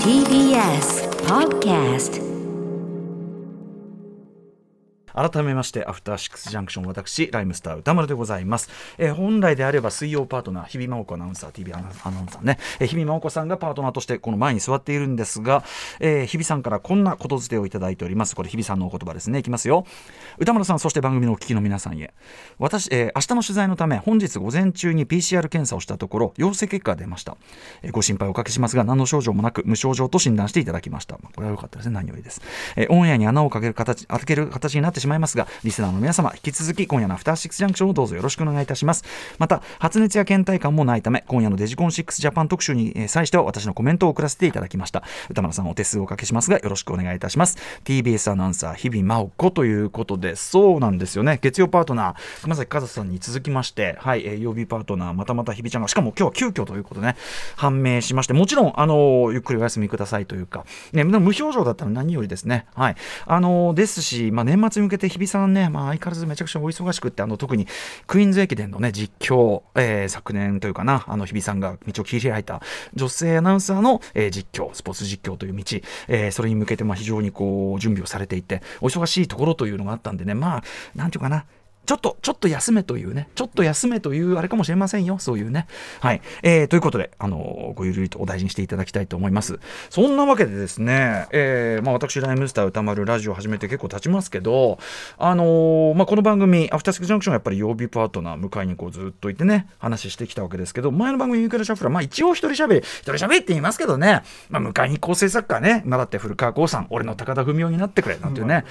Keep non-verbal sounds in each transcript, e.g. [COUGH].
TBS Podcast 改めましてアフターシックスジャンクション私ライムスター歌丸でございます、えー本来であれば水曜パートナー日比真央子アナウンサー TV アナアナウンサーね、えー日比真央子さんがパートナーとしてこの前に座っているんですが、えー日比さんからこんなことづてをいただいております。これ日比さんのお言葉ですね。いきますよ。歌丸さんそして番組のお聞きの皆さんへ。私、えー明日の取材のため本日午前中に PCR 検査をしたところ陽性結果が出ました、えーご心配おかけしますが何の症状もなく無症状と診断していただきました。これは良かったですね。何よりです、えーオンエアに穴をかける形開ける形になってしまいますがリスナーの皆様引き続き今夜のアフターシックスジャンクションをどうぞよろしくお願いいたします。また発熱や倦怠感もないため今夜のデジコン6ジャパン特集に際しては私のコメントを送らせていただきました。歌丸さんお手数をおかけしますがよろしくお願いいたします。TBS アナウンサー日々真央子ということでそうなんですよね。月曜パートナー熊崎和人さんに続きましてはい、曜日パートナーまたまた日々ちゃんがしかも今日は急遽ということでね判明しましてもちろんあのゆっくりお休みくださいというかね無表情だったら何よりですね。はい。あのですしまあ年末に向けて日比さんねまあ相変わらずめちゃくちゃお忙しくってあの特にクイーンズ駅伝のね実況、えー昨年というかなあの日比さんが道を切り開いた女性アナウンサーの、えー実況スポーツ実況という道、えーそれに向けてまあ非常にこう準備をされていてお忙しいところというのがあったんでねまあなんていうかなちょっと、ちょっと休めというね、ちょっと休めというあれかもしれませんよ、そういうね。はい。えーということで、あのごゆるりとお大事にしていただきたいと思います。そんなわけでですね、えーまあ私、ライムスター歌丸ラジオ始めて結構経ちますけど、あのーまあこの番組、アフターシックスジャンクションはやっぱり曜日パートナー迎えにこうずっといてね、話してきたわけですけど、前の番組、ユークラシャッフラー、まあ一応一人喋り、一人喋りって言いますけどね、まあ迎えに構成作家ね、今だって古川光さん、俺の高田文雄になってくれ、なんていうね、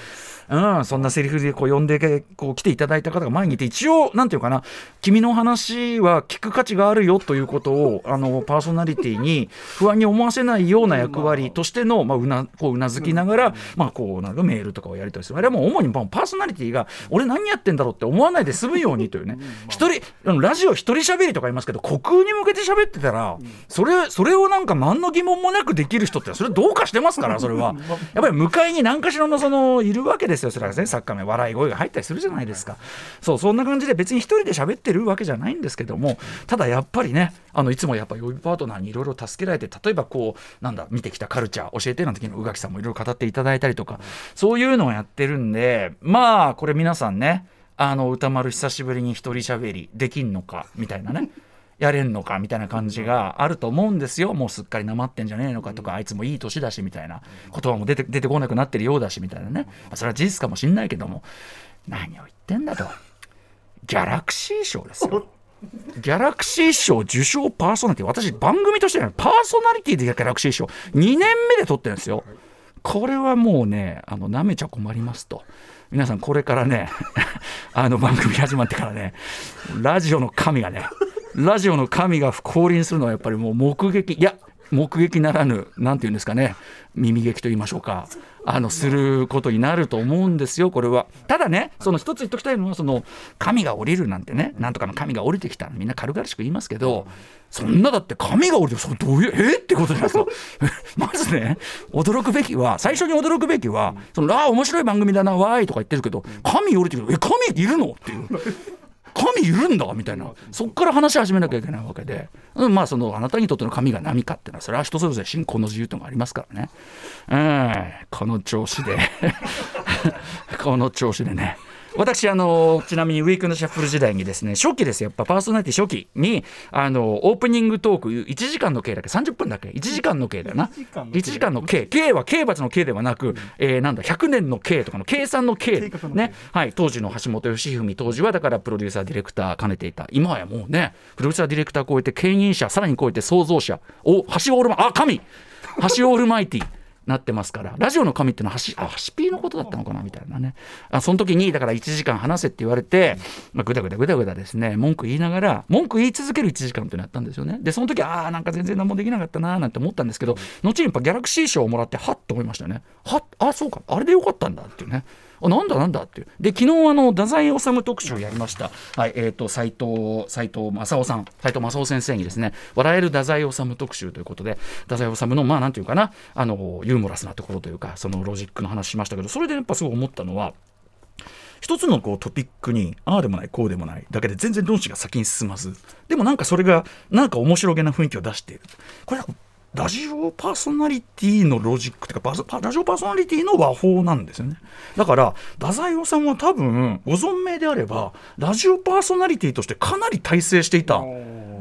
うん、そんなセリフでこう呼んでこう来ていただいた方が前にいて、一応、なんていうかな、君の話は聞く価値があるよということを、あのパーソナリティに不安に思わせないような役割としての、まあ、うなこううなずきながら、まあ、こうなんかメールとかをやり取りする。あれはもう主にパーソナリティが、俺何やってんだろうって思わないで済むようにというね、一人、ラジオ一人喋りとか言いますけど、虚空に向けて喋ってたら、それ、それをなんか何の疑問もなくできる人って、それどうかしてますから、それは。やっぱり迎えに何かしらのそのいるわけですよ、それはね、サッカー名、笑い声が入ったりするじゃないですか。そう、そんな感じで別に一人で喋ってるわけじゃないんですけども、ただやっぱりね、あのいつもやっぱ予備パートナーにいろいろ助けられて、例えばこう、なんだ、見てきたカルチャー、教えてなんて時の宇垣さんもいろいろ語っていただいたりとか、そういうのをやってるんで、まあ、これ皆さんね、あの歌丸久しぶりに一人喋りできんのかみたいなね [LAUGHS] やれんのかみたいな感じがあると思うんですよ。もうすっかりなまってんじゃねえのかとかあいつもいい年だしみたいな言葉も出て出てこなくなってるようだしみたいなね。まあそれは事実かもしんないけども。何を言っててんだと。ギャラクシー賞ですよ。ギャラクシー賞受賞パーソナリティ。私番組としてはパーソナリティでギャラクシー賞。2年目で取ってるんですよ。これはもうねあの舐めちゃ困りますと。皆さんこれからね [LAUGHS] あの番組始まってからねラジオの神がねラジオの神が降臨するのはやっぱりもう目撃。いや目撃ならぬなんていうんですかね耳劇と言いましょうかあのすることになると思うんですよこれは。ただねその一つ言っときたいのはその神が降りるなんてねなんとかの神が降りてきたみんな軽々しく言いますけどそんなだって神が降りてそれどういうえ？ってことじゃないですか。まずね驚くべきは最初に驚くべきはそのああ面白い番組だなわーいとか言ってるけど神降りてくるえ神いるの？っていう。神いるんだみたいな。そっから話し始めなきゃいけないわけで、うん、まあそのあなたにとっての神が何かっていうのはそれは人それぞれ信仰の自由というのがありますからね、うん、この調子で。[LAUGHS] この調子でね。私あのちなみにウィークのシャッフル時代にですね初期ですよ。やっぱパーソナリティ初期にあのオープニングトーク1時間の計だけ？30分だけ？1時間の計だよな。1時間の計計は刑罰の刑ではなく、えーなんだ100年の計とかの計算の計ね。はい。当時の橋本良文当時はだからプロデューサーディレクター兼ねていた。今はもうねプロデューサーディレクター超えて牽引者さらに超えて創造者お橋オールマあ神！橋オールマイティなってますからラジオの神っていうのは橋あ橋ピーのことだったのかなみたいなね。あその時にだから1時間話せって言われて、まあ、ぐだぐだぐだぐだですね文句言いながら文句言い続ける1時間ってなったんですよね。でその時ああなんか全然何もできなかったなーなんて思ったんですけど後にやっぱギャラクシー賞をもらってはっと思いましたよね。はっあそうかあれでよかったんだっていうね。あなんだなんだっていう。で昨日あの太宰治特集をやりました、はいえー、と斉藤斉藤正夫さん斉藤正夫先生にですね笑える太宰治特集ということで太宰治のまあなんていうかなあのユーモラスなところというかそのロジックの話しましたけどそれでやっぱすごい思ったのは一つのこうトピックにああでもないこうでもないだけで全然論旨が先に進まずでもなんかそれがなんか面白げな雰囲気を出している。これはラジオパーソナリティのロジックというかラジオパーソナリティの和法なんですよねだから太宰治さんは多分ご存命であればラジオパーソナリティとしてかなり大成していた。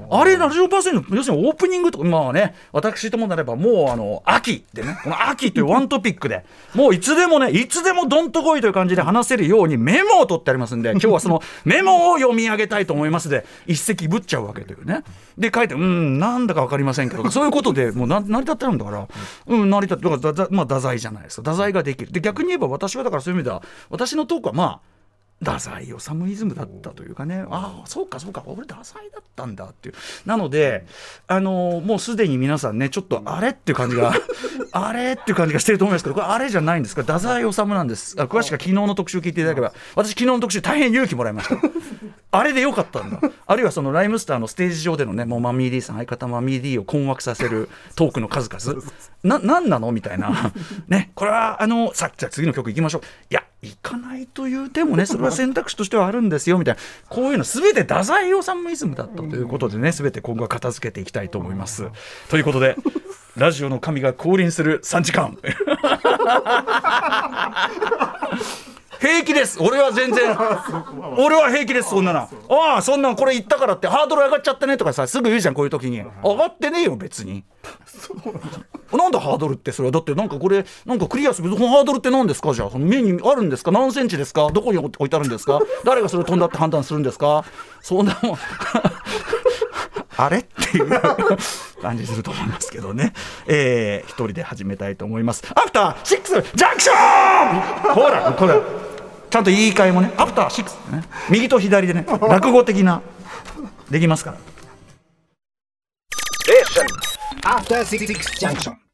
あれ、ラジオパーソナリティ要するにオープニングとか、まあね、私ともなれば、もうあの秋でね、この秋というワントピックで、もういつでもね、いつでもどんとこいという感じで話せるようにメモを取ってありますんで、今日はそのメモを読み上げたいと思いますで、一石ぶっちゃうわけというね。で、書いて、うん、なんだか分かりませんけど、そういうことでもう成り立ってるんだから、うん、成り立って、だからだ、まあ、太宰じゃないですか。太宰ができる。で、逆に言えば私はだからそういう意味では、私のトークはまあ、太宰治イズムだったというかね。ああそうかそうか。俺太宰だったんだっていう。なのであのもうすでに皆さんねちょっとあれっていう感じが [LAUGHS] あれっていう感じがしてると思いますけどこれあれじゃないんですか？太宰治なんです。あ詳しくは昨日の特集聞いていただければ私昨日の特集大変勇気もらいました。[LAUGHS] あれでよかったんだ。あるいはそのライムスターのステージ上でのねもうマミー D さん相方マミー D を困惑させるトークの数々。な何なの？みたいな。[LAUGHS] ねこれはあのさじゃあ次の曲いきましょう。いや行かないという手もね [LAUGHS] それは選択肢としてはあるんですよみたいな。こういうの全て太宰治イズムだったということでね全て今後は片付けていきたいと思います。ということでラジオの神が降臨する3時間平気です。俺は全然。[LAUGHS] 俺は平気ですそんなの。ああそんなんこれ言ったからってハードル上がっちゃったねとかさすぐ言うじゃんこういう時に。上がってねえよ別に。なんだハードルってそれは。だってなんかこれなんかクリアするハードルって何ですか？じゃあその目にあるんですか？何センチですか？どこに置いてあるんですか？誰がそれを飛んだって判断するんですか？そんなもん。[LAUGHS] あれっていう感じすると思いますけどね、えー、一人で始めたいと思います。アフターシックスジャンクションほらこれちゃんと言い換えもねアフターシックス。ね。右と左でね [LAUGHS] 落語的なできますから。アフター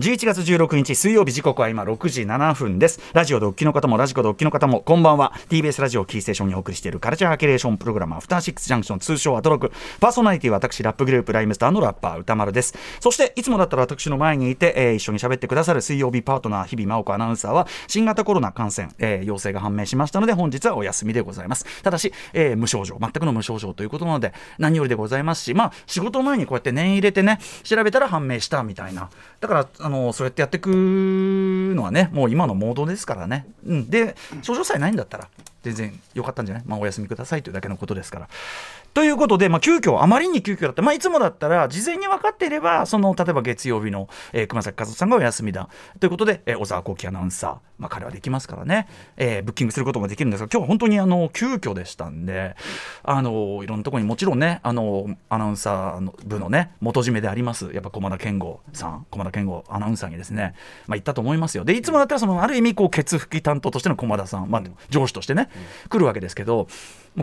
11月16日水曜日時刻は今6時7分です。ラジオドッキの方もラジコドッキの方もこんばんは。TBS ラジオキーステーションにお送りしているカルチャーキュレーションプログラムアフターシックスジャンクション通称アトロクパーソナリティは私ラップグループライムスターのラッパー歌丸です。そしていつもだったら私の前にいて、えー、一緒に喋ってくださる水曜日パートナー日々真央子アナウンサーは新型コロナ感染、えー、陽性が判明しましたので本日はお休みでございます。ただし、えー、無症状全くの無症状ということなので何よりでございますしまあ仕事前にこうやって念入れてね調べたら判明したみたいな。だからのそうやってやっていくのはねもう今のモードですからね、うん、で症状さえないんだったら全然良かったんじゃない、まあ、お休みくださいというだけのことですから。ということで、まあ、急遽あまりに急遽だった、まあ、いつもだったら事前に分かっていればその例えば月曜日の、えー、熊崎和人さんがお休みだ。ということで、えー、小沢光輝アナウンサー、まあ、彼はできますからね、えー、ブッキングすることもできるんですが今日は本当にあの急遽でしたんであのいろんなところにもちろんねあのアナウンサーの部のね元締めでありますやっぱ駒田健吾さん。駒田健吾アナウンサーにですね、まあ、言ったと思いますよ。でいつもだったらそのある意味こうケツ拭き担当としての駒田さん、まあ、上司としてね来るわけですけど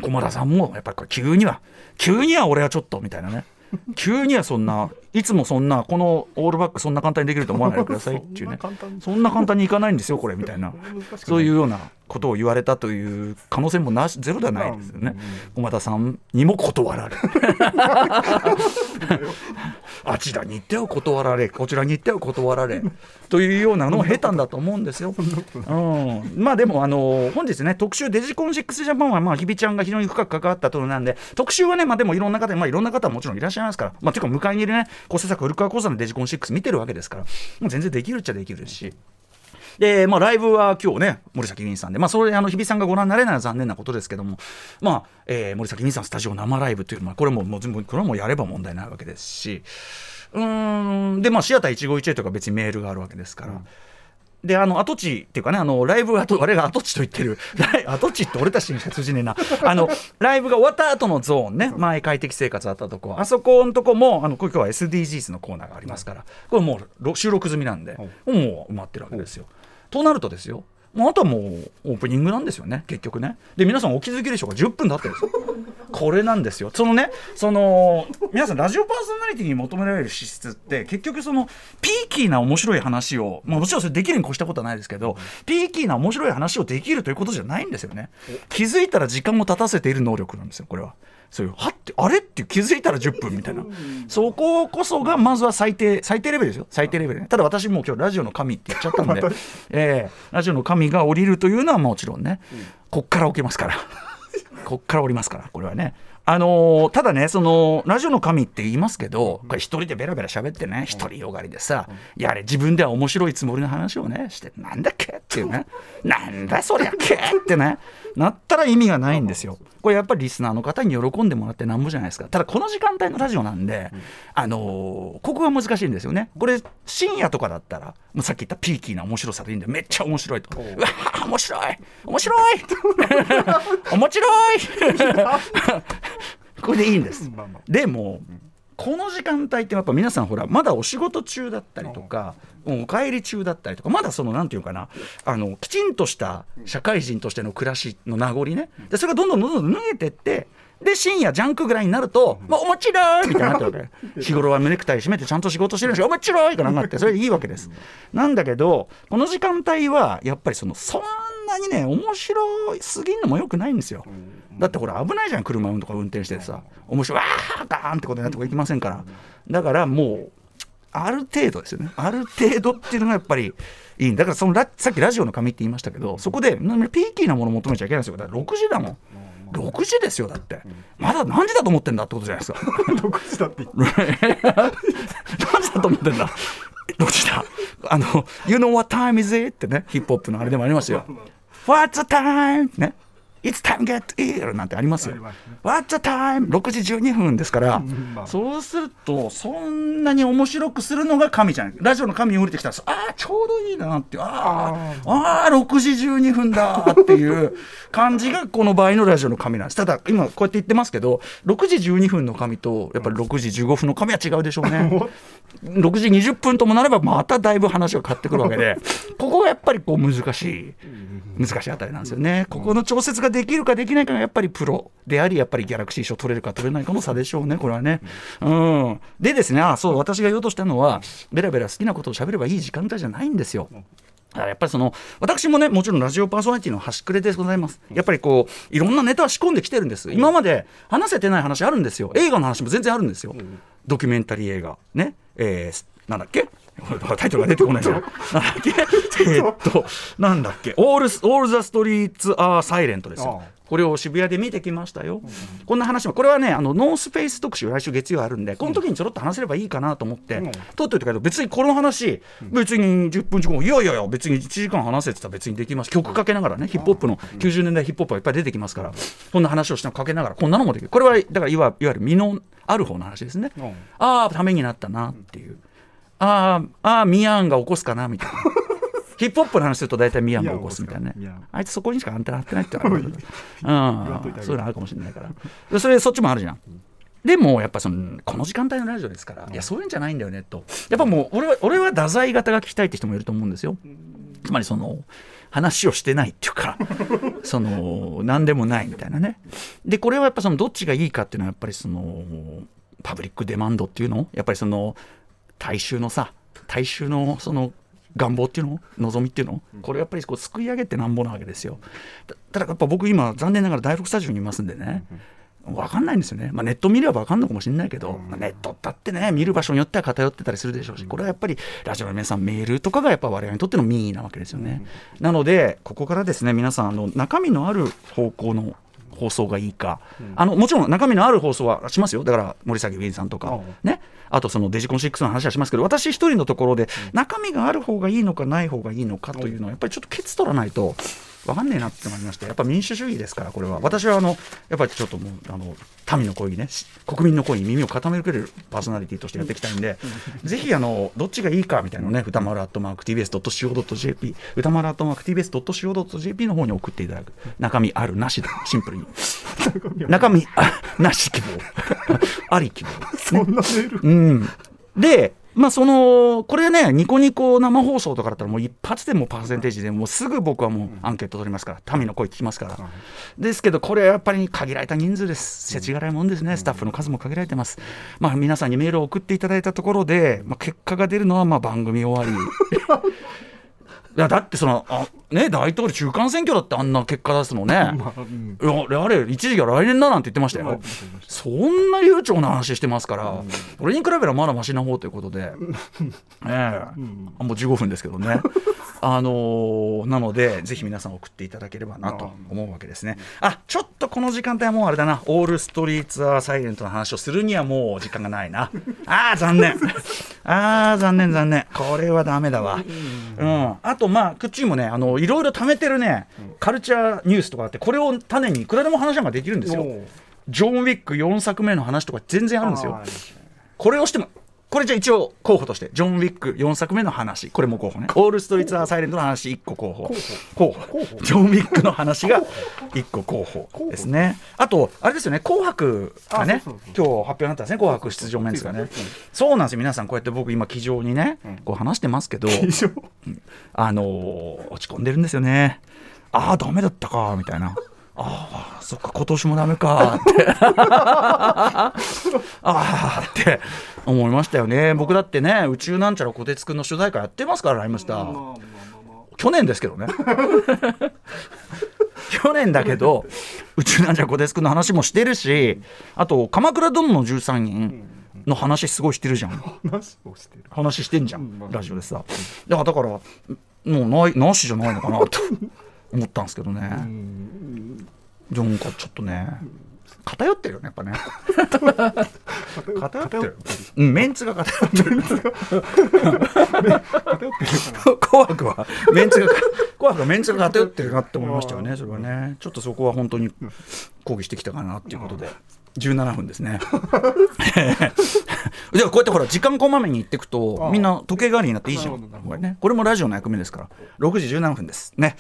駒田さんもやっぱり急には急には俺はちょっとみたいなね。[LAUGHS] 急にはそんないつもそんなこのオールバックそんな簡単にできると思わないでくださいっていうね。そんな簡単に。いかないんですよこれみたいな。そういうようなことを言われたという可能性もなしゼロではないですよね駒田さんにも断られ [LAUGHS] あちらに行っては断られこちらに行っては断られ [LAUGHS] というようなのを経たんだと思うんですよ。うん、まあでもあの本日ね特集デジコン6ジャパンはまあ日比ちゃんが非常に深く関わったとなんで特集はねまあでもいろんな方まあいろんな方はもちろんいらっしゃいますからまあていうか迎えにいるね構成作古川興産のデジコン6見てるわけですからもう全然できるっちゃできるし。で、まあ、ライブは今日ね、森崎ウィンさんで、まあ、それ、あの、日比さんがご覧になれないのは残念なことですけども、まあ、えー、森崎ウィンさんスタジオ生ライブというのは、これも、もう、これはもうやれば問題ないわけですし、うん、で、まあ、シアター151とか別にメールがあるわけですから。うんであの跡地っていうかねあのライブ後我が跡地と言ってる [LAUGHS] 跡地って俺たちにしか通じねえなあのライブが終わった後のゾーンね前快適生活あったとこあそこのとこもあの今日は SDGs のコーナーがありますからこれもう収録済みなんでもう埋まってるわけですよ。となるとですよ。あとはもうオープニングなんですよね。結局ね。で皆さんお気づきでしょうか？10分だってるんですよ。これなんですよ。そのねその皆さんラジオパーソナリティに求められる資質って結局そのピーキーな面白い話を、まあ、もちろんそれできるに越したことはないですけどピーキーな面白い話をできるということじゃないんですよね。気づいたら時間を経たせている能力なんですよこれは。そういうはってあれ？って気づいたら10分みたいな。そここそがまずは最低最低レベルですよ。最低レベルね。ただ私も今日ラジオの神って言っちゃったんで、[LAUGHS] えー、ラジオの神が降りるというのはもちろんね、こっから起きますから。[LAUGHS] こっから降りますから。これはね。あのーただねそのラジオの神って言いますけどこれ一人でベラベラ喋ってね独りよがりでさ、いやあれ自分では面白いつもりの話をねしてなんだっけ？っていうね。なんだそりゃっけ？ってねなったら意味がないんですよ。これやっぱりリスナーの方に喜んでもらってなんぼじゃないですか。ただこの時間帯のラジオなんで、あのーここが難しいんですよね。これ深夜とかだったらもうさっき言ったピーキーな面白さでいいんでめっちゃ面白いと。う。わー面白い。面白い。面白い。[LAUGHS] [LAUGHS] [LAUGHS] これでいいんです。でもこの時間帯ってやっぱ皆さんほらまだお仕事中だったりとかお帰り中だったりとかまだそのなんていうかなあのきちんとした社会人としての暮らしの名残ね。でそれがどんどんどんどん脱げてってで深夜ジャンクぐらいになると、まあ、面白いみたいになってるわけ。[LAUGHS] 日頃はネクタイ締めてちゃんと仕事してるし面白いからなってそれでいいわけです。なんだけどこの時間帯はやっぱりそのそんなにね面白いすぎんのもよくないんですよだってほら危ないじゃん車とか運転しててさ。面白いわーガーンってことになってこいきませんから。だからもうある程度ですよね。ある程度っていうのがやっぱりいい。だからそのラさっきラジオの紙って言いましたけどそこでなピーキーなものを求めちゃいけないんですよ。だから6時だもん。6時ですよだって。まだ何時だと思ってんだってことじゃないですか。[LAUGHS] 6時だって [LAUGHS] 何時だと思ってんだ。6時だ。あの「You know what time is it?」ってねヒップホップのあれでもありますよ「What's the time?」ね「It's time get ill」なんてありますよ。ありますね「What's the time?」6時12分ですからまあ。そうするとそんなに面白くするのが神じゃないラジオの神に降りてきたらああちょうどいいなってあーあー。6時12分だっていう感じがこの場合のラジオの神なんです。ただ今こうやって言ってますけど6時12分の神とやっぱり6時15分の神は違うでしょうね。[LAUGHS] 6時20分ともなればまただいぶ話が変わってくるわけで [LAUGHS] ここがやっぱりこう難しい難しいあたりなんですよね。ここの調節がができるかできないかがやっぱりプロでありやっぱりギャラクシー賞取れるか取れないかの差でしょうねこれはね。うん。でですねあそう私が言おうとしたのはベラベラ好きなことを喋ればいい時間帯じゃないんですよ。だからやっぱりその私もねもちろんラジオパーソナリティの端くれでございます。やっぱりこういろんなネタは仕込んできてるんです。今まで話せてない話あるんですよ。映画の話も全然あるんですよ。ドキュメンタリー映画。ね。えーなんだっけ？タイトルが出てこないじゃん。なんだっけ？えーっと、なんだっけ、オール、オールザストリーツ・アー・サイレントですよ。これを渋谷で見てきましたよ。こんな話も、これはね、あのノースペース特集、来週月曜あるんで、この時にちょろっと話せればいいかなと思って、うん撮っといたけど、別にこの話、別に10分15分、いやいやいや、別に1時間話せってたら別にできます。曲かけながらね、ヒップホップの90年代ヒップホップはいっぱい出てきますから、こんな話をしてかけながら、こんなのもできる。これは、だからいわいわゆる身のある方の話ですね。うんああ、ためになったなっていう。ああ、ああ、ミヤンが起こすかなみたいな。[LAUGHS] ヒップホップの話すると大体ミヤンが起こすみたいなね。あいつそこにしかアンテナ張ってないって [LAUGHS] あるうん、そういうのあるかもしれないから。でそれそっちもあるじゃん。でもやっぱそのこの時間帯のラジオですから、いやそういうんじゃないんだよねと。やっぱもう俺は俺は太宰型が聞きたいって人もいると思うんですよ。つまりその話をしてないっていうか [LAUGHS] その何でもないみたいなね。でこれはやっぱそのどっちがいいかっていうのはやっぱりそのパブリックデマンドっていうの？やっぱりその大衆のさ大衆のその願望っていうの望みっていうのこれやっぱりこうすくい上げてなんぼなわけですよ。たただやっぱ僕今残念ながら第6スタジオにいますんでね分かんないんですよね、まあ、ネット見れば分かんのかもしれないけど、まあネットだってね見る場所によっては偏ってたりするでしょうしこれはやっぱりラジオの皆さんメールとかがやっぱ我々にとっての民意なわけですよね、なのでここからですね皆さんあの中身のある方向の放送がいいか、あのもちろん中身のある放送はしますよ。だから森崎ウィンさんとか、ね。あとそのデジコン6の話はしますけど私一人のところで中身がある方がいいのかない方がいいのかというのはやっぱりちょっとケツ取らないと分かんねえなってのがありましてやっぱ民主主義ですからこれは。私はあのやっぱりちょっともうあの民の声にねし国民の声に耳を傾けるパーソナリティとしてやっていきたいんでぜひあのどっちがいいかみたいなね歌丸アットマーク TBS.CO.JP 歌丸アットマーク TBS.CO.JP の方に送っていただく。中身あるなしでシンプルに。中身あなし希望。[LAUGHS] あり希望。そんなメール。うん、で、まあ、そのこれね、ニコニコ生放送とかだったら、もう一発でもうパーセンテージでもうすぐ僕はもうアンケート取りますから、民の声聞きますから、ですけど、これはやっぱり限られた人数です、世知辛いもんですね、スタッフの数も限られてます、まあ、皆さんにメールを送っていただいたところで、まあ、結果が出るのはまあ番組終わり。[LAUGHS] いやだってそのあ、ね、大統領中間選挙だってあんな結果出すのね、[LAUGHS] まあうん。あれ一時期は来年だなんて言ってましたよ、そんな悠長な話してますから、俺に比べればまだマシな方ということで、え。えあもう15分ですけどね。あのーなので、ぜひ皆さん送っていただければなと思うわけですね。あちょっとこの時間帯はもうあれだな、オールストリート・ア・サイレントの話をするにはもう時間がないな。あー、残念。[LAUGHS] あー、残念、残念。これはダメだわ。うん、あと、まあ、クッチーもね、あのいろいろ貯めてるね、カルチャーニュースとかあって、これを種にいくらでも話なんかできるんですよ。ジョン・ウィック4作目の話とか全然あるんですよこれをしてもこれじゃあ一応候補としてジョン・ウィック4作目の話。これも候補ね。オール・ストリート・ア・サイレントの話1個候補。候補。ジョン・ウィックの話が1個候補ですね。あとあれですよね「紅白」がね今日発表になったんですね「紅白」出場メンツがね。そうなんですよ。皆さんこうやって僕今気丈にねこう話してますけど。あのー落ち込んでるんですよね。ああ、ダメだったか、みたいな。ああ、そっか、今年もダメかって。[LAUGHS] ああって思いましたよね。僕だってね、宇宙なんちゃらこてつくんの主題歌やってますから、あまあまあま去年ですけどね。[LAUGHS] 去年だけど、宇宙なんちゃらこてつくんの話もしてるし、あと、鎌倉殿の13人の話すごいしてるじゃん。あ話をしてる話してんじゃうんん、ラジオでさ。だから、だからもうない、なしじゃないのかなと思ったんですけどね。うんなんかちょっとね、偏ってるよね、やっぱね。[LAUGHS] 偏ってる。うん、メンツが偏ってる。[LAUGHS] 紅白はメンツが、紅白はメンツが偏ってるなって思いましたよね、それはね。ちょっとそこは本当に抗議してきたかなっていうことで。17分ですね。[LAUGHS] ではこうやってほら時間こまめに言っていくとみんな時計代わりになっていいじゃんこれねこれもラジオの役目ですから6時17分ですね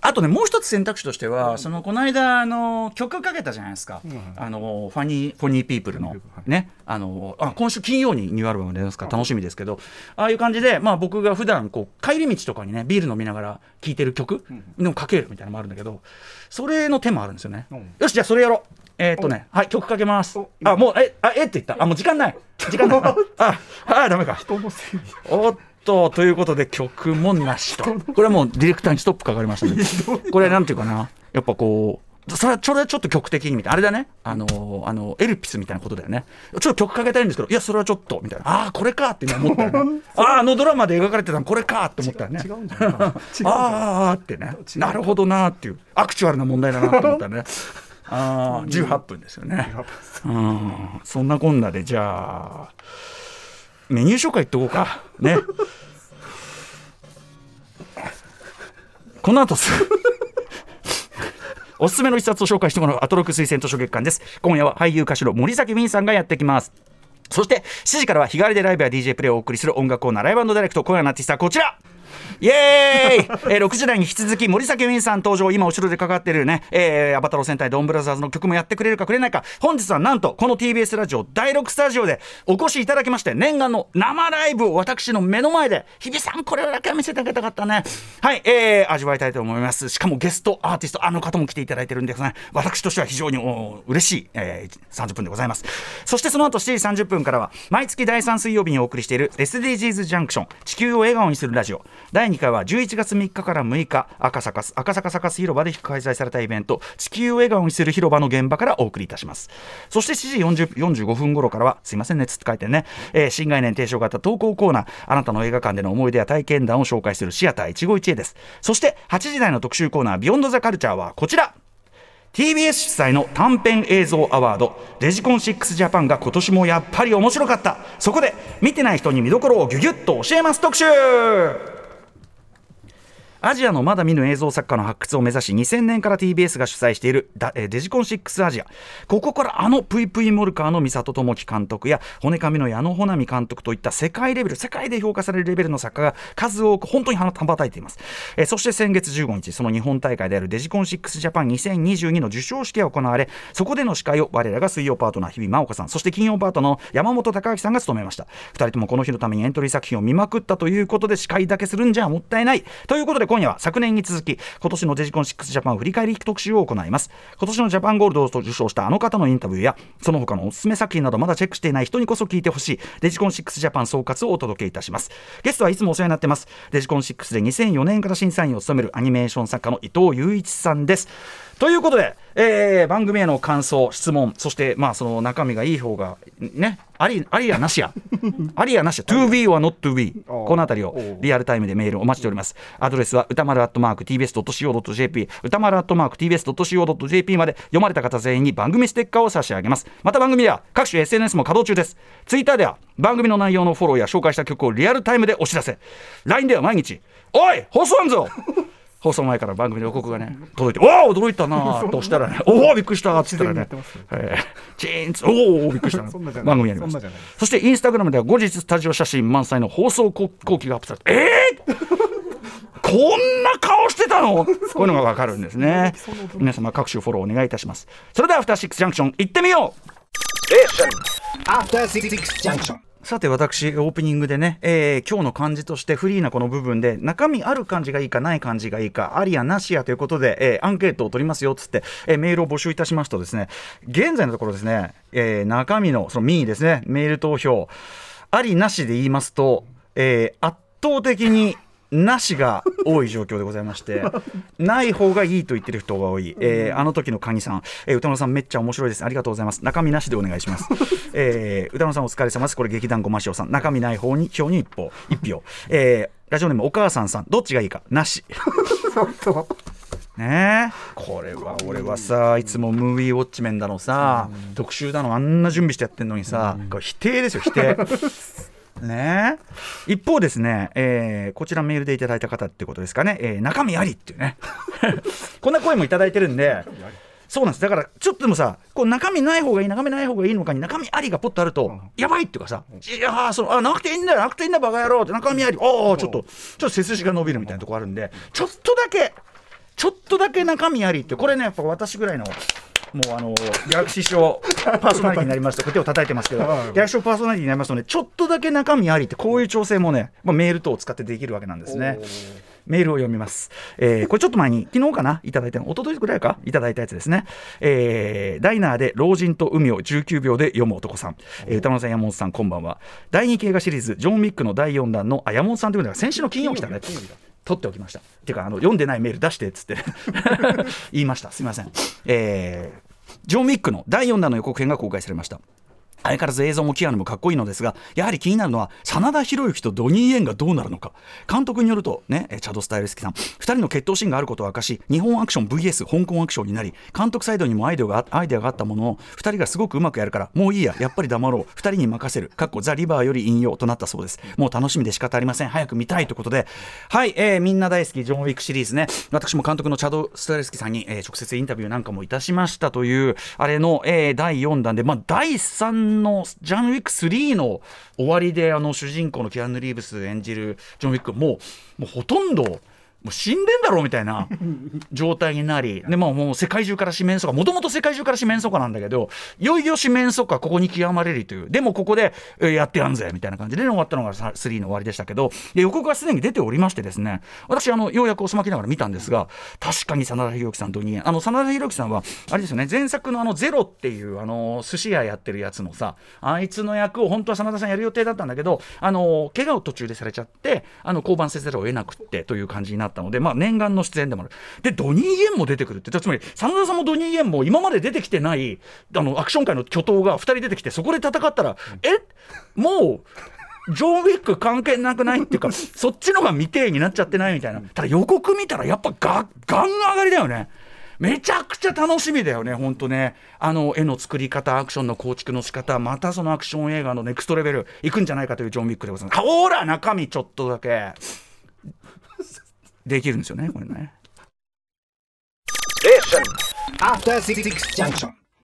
あとねもう一つ選択肢としてはそのこの間あの曲かけたじゃないですか、あのファニーフォニーピープルのね。あのあ今週金曜にニューアルバム出ますから楽しみですけど。ああいう感じでまあ僕が普段こう帰り道とかにねビール飲みながら聴いてる曲でもかけるみたいなのもあるんだけどそれの手もあるんですよね、うん。よしじゃあそれやろう。えーっとねはい曲かけます。おあもうえあえって言った。あもう時間ない。時間ない。[LAUGHS] あああダメか。人のせいに。おっとということで曲もなしと。これはもうディレクターにストップかかりましたね。[LAUGHS] これなんていうかな。やっぱこうそれはそれはちょっと曲的にみたいな。あれだね。あのあのエルピスみたいなことだよね。ちょっと曲かけたいんですけどいやそれはちょっとみたいな。ああこれかって今思ったよね。[LAUGHS] あああのドラマで描かれてたのこれかって思ったよね。違う [LAUGHS] んあーあーってね。なるほどなーっていう。アクチュアルな問題だなと思ったね。ああ18分ですよね。うん。そんなこんなでじゃあメニュー紹介いっとこうか。ね。この後す。おすすめの一冊を紹介してもらうアトロク推薦図書月間です。今夜は俳優歌手の森崎ウィンさんがやってきます。そして7時からは日帰りでライブや DJ プレイをお送りする音楽コーナーライブダイレクト今夜のアーティストはこちら。イエーイ、えー、6時台に引き続き森崎ウィンさん登場。今後ろでかかっているね、えー、アバタロー戦隊ドンブラザーズの曲もやってくれるかくれないか。本日はなんとこの TBS ラジオ第6スタジオでお越しいただきまして念願の生ライブを私の目の前で日比さんこれだけは見せてあげたかったね。はい、えー、味わいたいと思います。しかもゲストアーティストあの方も来ていただいてるんですね私としては非常にお嬉しい、えー、30分でございます。そしてその後7時30分からは毎月第3水曜日にお送りしている SDGs ジャンクション地球を笑顔にするラジオ。第2回は11月3日から6日赤坂赤坂サカス広場で開催されたイベント地球を笑顔にする広場の現場からお送りいたします。そして7時40 45分頃からはすいませんねつって書いてね、えー新概念提唱型投稿コーナーあなたの映画館での思い出や体験談を紹介するシアター一期一会です。そして8時台の特集コーナービヨンドザカルチャーはこちら。TBS 主催の短編映像アワードデジコン6ジャパンが今年もやっぱり面白かった。そこで見てない人に見どころをギュギュッと教えます特集。アジアのまだ見ぬ映像作家の発掘を目指し2000年から TBS が主催しているデジコン6アジア。ここからあのプイプイモルカーの美里智樹監督や骨髪の矢野穂波監督といった世界レベル世界で評価されるレベルの作家が数多く本当に羽ばたいています、えそして先月15日その日本大会であるデジコン6ジャパン2022の授賞式が行われそこでの司会を我らが水曜パートナー日比真央子さんそして金曜パートナーの山本隆明さんが務めました。2人ともこの日のためにエントリー作品を見まくったということで司会だけするんじゃもったいない。ということで今夜は昨年に続き今年のデジコン6ジャパン振り返り特集を行います。今年のジャパンゴールドを受賞したあの方のインタビューやその他のおすすめ作品などまだチェックしていない人にこそ聞いてほしいデジコン6ジャパン総括をお届けいたします。ゲストはいつもお世話になってます。デジコン6で2004年から審査員を務めるアニメーション作家の伊藤雄一さんです。ということで、えー、番組への感想、質問、そしてまあその中身がいい方がね、ありありやなしや、[LAUGHS] ありやなしや、to be or not to be、このあたりをリアルタイムでメールお待ちしております。アドレスは歌丸アットマーク tbs.co.jp、歌丸アットマーク tbs.co.jp まで読まれた方全員に番組ステッカーを差し上げます。また番組では各種 SNS も稼働中です。ツイッターでは番組の内容のフォローや紹介した曲をリアルタイムでお知らせ。LINE では毎日、おい放送あんぞ放送前から番組の予告がね届いて「おお驚いた [LAUGHS] な」と押したらね「おおびっくりした」っつったらね。えー、チーンツおおびっくりした [LAUGHS] 番組やりますそしてインスタグラムでは後日スタジオ写真満載の放送後期がアップされてえーこんな顔してたの？[LAUGHS] こういうのがわかるんですね。皆様各種フォローお願いいたします。それではアフターシックスジャンクション行ってみよう！アさて私オープニングでね、えー、今日の漢字としてフリーなこの部分で中身ある漢字がいいかない漢字がいいかありやなしやということで、えー、アンケートを取りますよっつって、えー、メールを募集いたしますとですね。現在のところですね、え、中身のその民意ですねメール投票ありなしで言いますと、え、圧倒的になしが多い状況でございまして [LAUGHS] ない方がいいと言ってる人が多い、えー、あの時のカニさん、えー、歌野さんめっちゃ面白いです。ありがとうございます。中身なしでお願いします、[LAUGHS] えー、歌野さんお疲れ様です。これ劇団ごましおさん。中身ない方に票に一歩一票、えー、ラジオネームお母さんさん。どっちがいいか。なし。ねこれは俺はさいつもムービーウォッチメンだのさ、特集だのあんな準備してやってんのにさ、これ否定ですよ否定 [LAUGHS] ね。一方ですね、えー、こちらメールでいただいた方ってことですかね、えー、中身ありっていうね。[LAUGHS] こんな声もいただいてるんでそうなんです。だからちょっとでもさこう中身ない方がいい中身ない方がいいのかに中身ありがポッとあると、うん、やばいっていうかさ、いやそのあなくていいんだよなくていいんだバカ野郎って中身ありおおちょっとちょっと背筋が伸びるみたいなとこあるんでちょっとだけちょっとだけ中身ありってこれねやっぱ私ぐらいのもうあのギャラクシー賞パーソナリティになりますと手を叩いてますけどギャラクシー賞パーソナリティになりますとねちょっとだけ中身ありってこういう調整もね、まあ、メール等を使ってできるわけなんですね。メールを読みます。えー、これちょっと前に、昨日かないただいたの、一昨日ぐらいかいただいたやつですね。えー、ダイナーで老人と海を19秒で読む男さん。えー、歌丸さん、山本さん、こんばんは。第2映画シリーズ、ジョン・ウィックの第4弾の、あ、山本さんというのが先週の金曜来たね。取っておきました。っていうか、あの、読んでないメール出してっつって [LAUGHS] 言いました。すみません。えー、ジョン・ウィックの第4弾の予告編が公開されました相変わらず映像もキアヌもかっこいいのですがやはり気になるのは真田広之とドニー・エンがどうなるのか。監督によるとねチャド・スタイルスキさん。2人の決闘シーンがあることを明かし日本アクション VS 香港アクションになり監督サイドにもアイデアがアイデアがあったものの2人がすごくうまくやるからもういいややっぱり黙ろう。2人に任せる。かっこザ・リバーより引用となったそうです。もう楽しみで仕方ありません。早く見たいということで。はい、えー、みんな大好きジョン・ウィックシリーズね。私も監督のチャド・スタイルスキさんに、えー、直接インタビューなんかもいたしましたというあれの、えー、第4弾で、まあ、第3のジャンウィック3の終わりであの主人公のキアヌ・リーブス演じるジョン・ウィックもうもうほとんどもう死んでんだろうみたいな [LAUGHS] 状態になりで、まあ、もう世界中から四面楚歌もともと世界中から四面楚歌なんだけどいよいよ四面楚歌ここに極まれるというでもここで、えー、やってやんぜみたいな感じで、終わったのが3の終わりでしたけどで予告がすでに出ておりましてですね私あのようやくおすまきながら見たんですが確かに真田広之さんと人間あの真田広之さんはあれですよね前作のあの「ゼロっていうあの寿司屋やってるやつのさあいつの役を本当は真田さんやる予定だったんだけどあの怪我を途中でされちゃってあの降板せざるを得なくってという感じになったので、まあ、念願の出演でもある。で、ドニー・イエンも出てくるって、つまり、真田さんもドニー・イエンも今まで出てきてないあのアクション界の巨頭が2人出てきて、そこで戦ったら、え？もう、ジョン・ウィック関係なくない？っていうか、[LAUGHS] そっちのが未定になっちゃってないみたいな。ただ予告見たら、やっぱガガン上がりだよね。めちゃくちゃ楽しみだよね、本当ね。あの絵の作り方、アクションの構築の仕方、またそのアクション映画のネクストレベル、いくんじゃないかというジョン・ウィックでございます。ほら、中身ちょっとだけ。できるんですよねこれね。After 66 junction.